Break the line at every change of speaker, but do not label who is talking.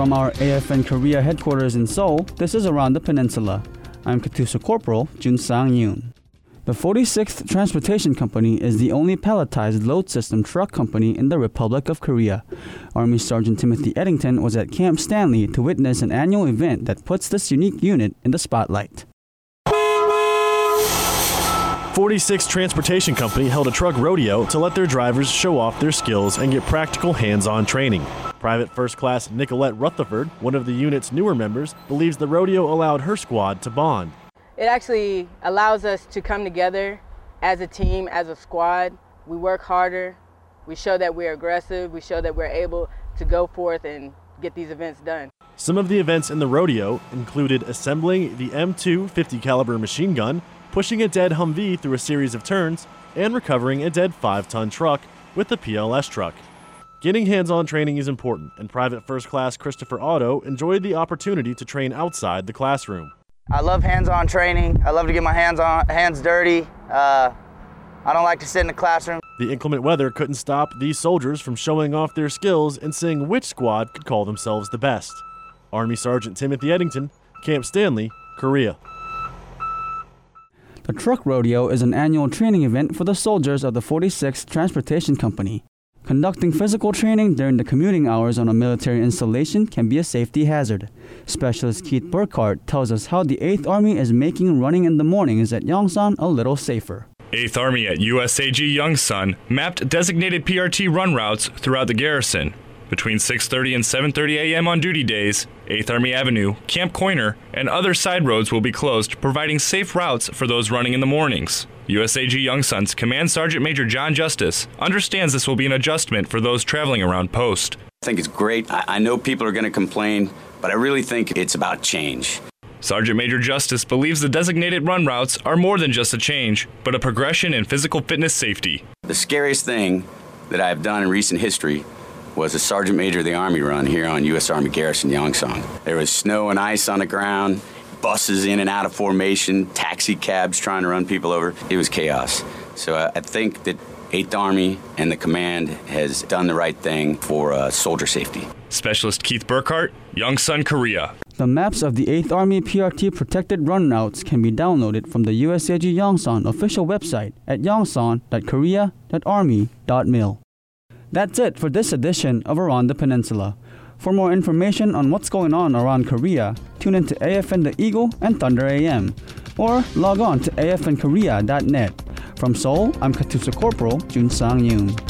From our AFN Korea headquarters in Seoul, this is Around the Peninsula. I'm Katusa Corporal Jun Sang Yoon. The 46th Transportation Company is the only palletized load system truck company in the Republic of Korea. Army Sergeant Timothy Eddington was at Camp Stanley to witness an annual event that puts this unique unit in the spotlight.
46 Transportation Company held a truck rodeo to let their drivers show off their skills and get practical hands on training. Private First Class Nicolette Rutherford, one of the unit's newer members, believes the rodeo allowed her squad to bond.
It actually allows us to come together as a team, as a squad. We work harder, we show that we're aggressive, we show that we're able to go forth and get these events done.
Some of the events in the rodeo included assembling the M2 50 caliber machine gun, pushing a dead Humvee through a series of turns, and recovering a dead 5-ton truck with the PLS truck. Getting hands-on training is important, and Private First Class Christopher Otto enjoyed the opportunity to train outside the classroom.
I love hands-on training. I love to get my hands on hands dirty. Uh, I don't like to sit in the classroom.
The inclement weather couldn't stop these soldiers from showing off their skills and seeing which squad could call themselves the best. Army Sergeant Timothy Eddington, Camp Stanley, Korea.
The Truck Rodeo is an annual training event for the soldiers of the 46th Transportation Company. Conducting physical training during the commuting hours on a military installation can be a safety hazard. Specialist Keith Burkhardt tells us how the 8th Army is making running in the mornings at Yongsan a little safer.
8th Army at USAG Yongsan mapped designated PRT run routes throughout the garrison. Between 6:30 and 7:30 a.m. on duty days, 8th Army Avenue, Camp Coiner, and other side roads will be closed, providing safe routes for those running in the mornings. USAG Yongsan's Command Sergeant Major John Justice understands this will be an adjustment for those traveling around post.
I think it's great. I, I know people are going to complain, but I really think it's about change.
Sergeant Major Justice believes the designated run routes are more than just a change, but a progression in physical fitness safety.
The scariest thing that I've done in recent history was a Sergeant Major of the Army run here on U.S. Army Garrison Yongsan. There was snow and ice on the ground, buses in and out of formation, taxi cabs trying to run people over. It was chaos. So I, I think that 8th Army and the command has done the right thing for uh, soldier safety.
Specialist Keith Burkhardt, Yongsan, Korea.
The maps of the 8th Army PRT protected run routes can be downloaded from the USAG Yongsan official website at yongsan.korea.army.mil. That's it for this edition of Around the Peninsula. For more information on what's going on around Korea, tune in to AFN The Eagle and Thunder AM, or log on to afnkorea.net. From Seoul, I'm Katusa Corporal Jun Sang Yoon.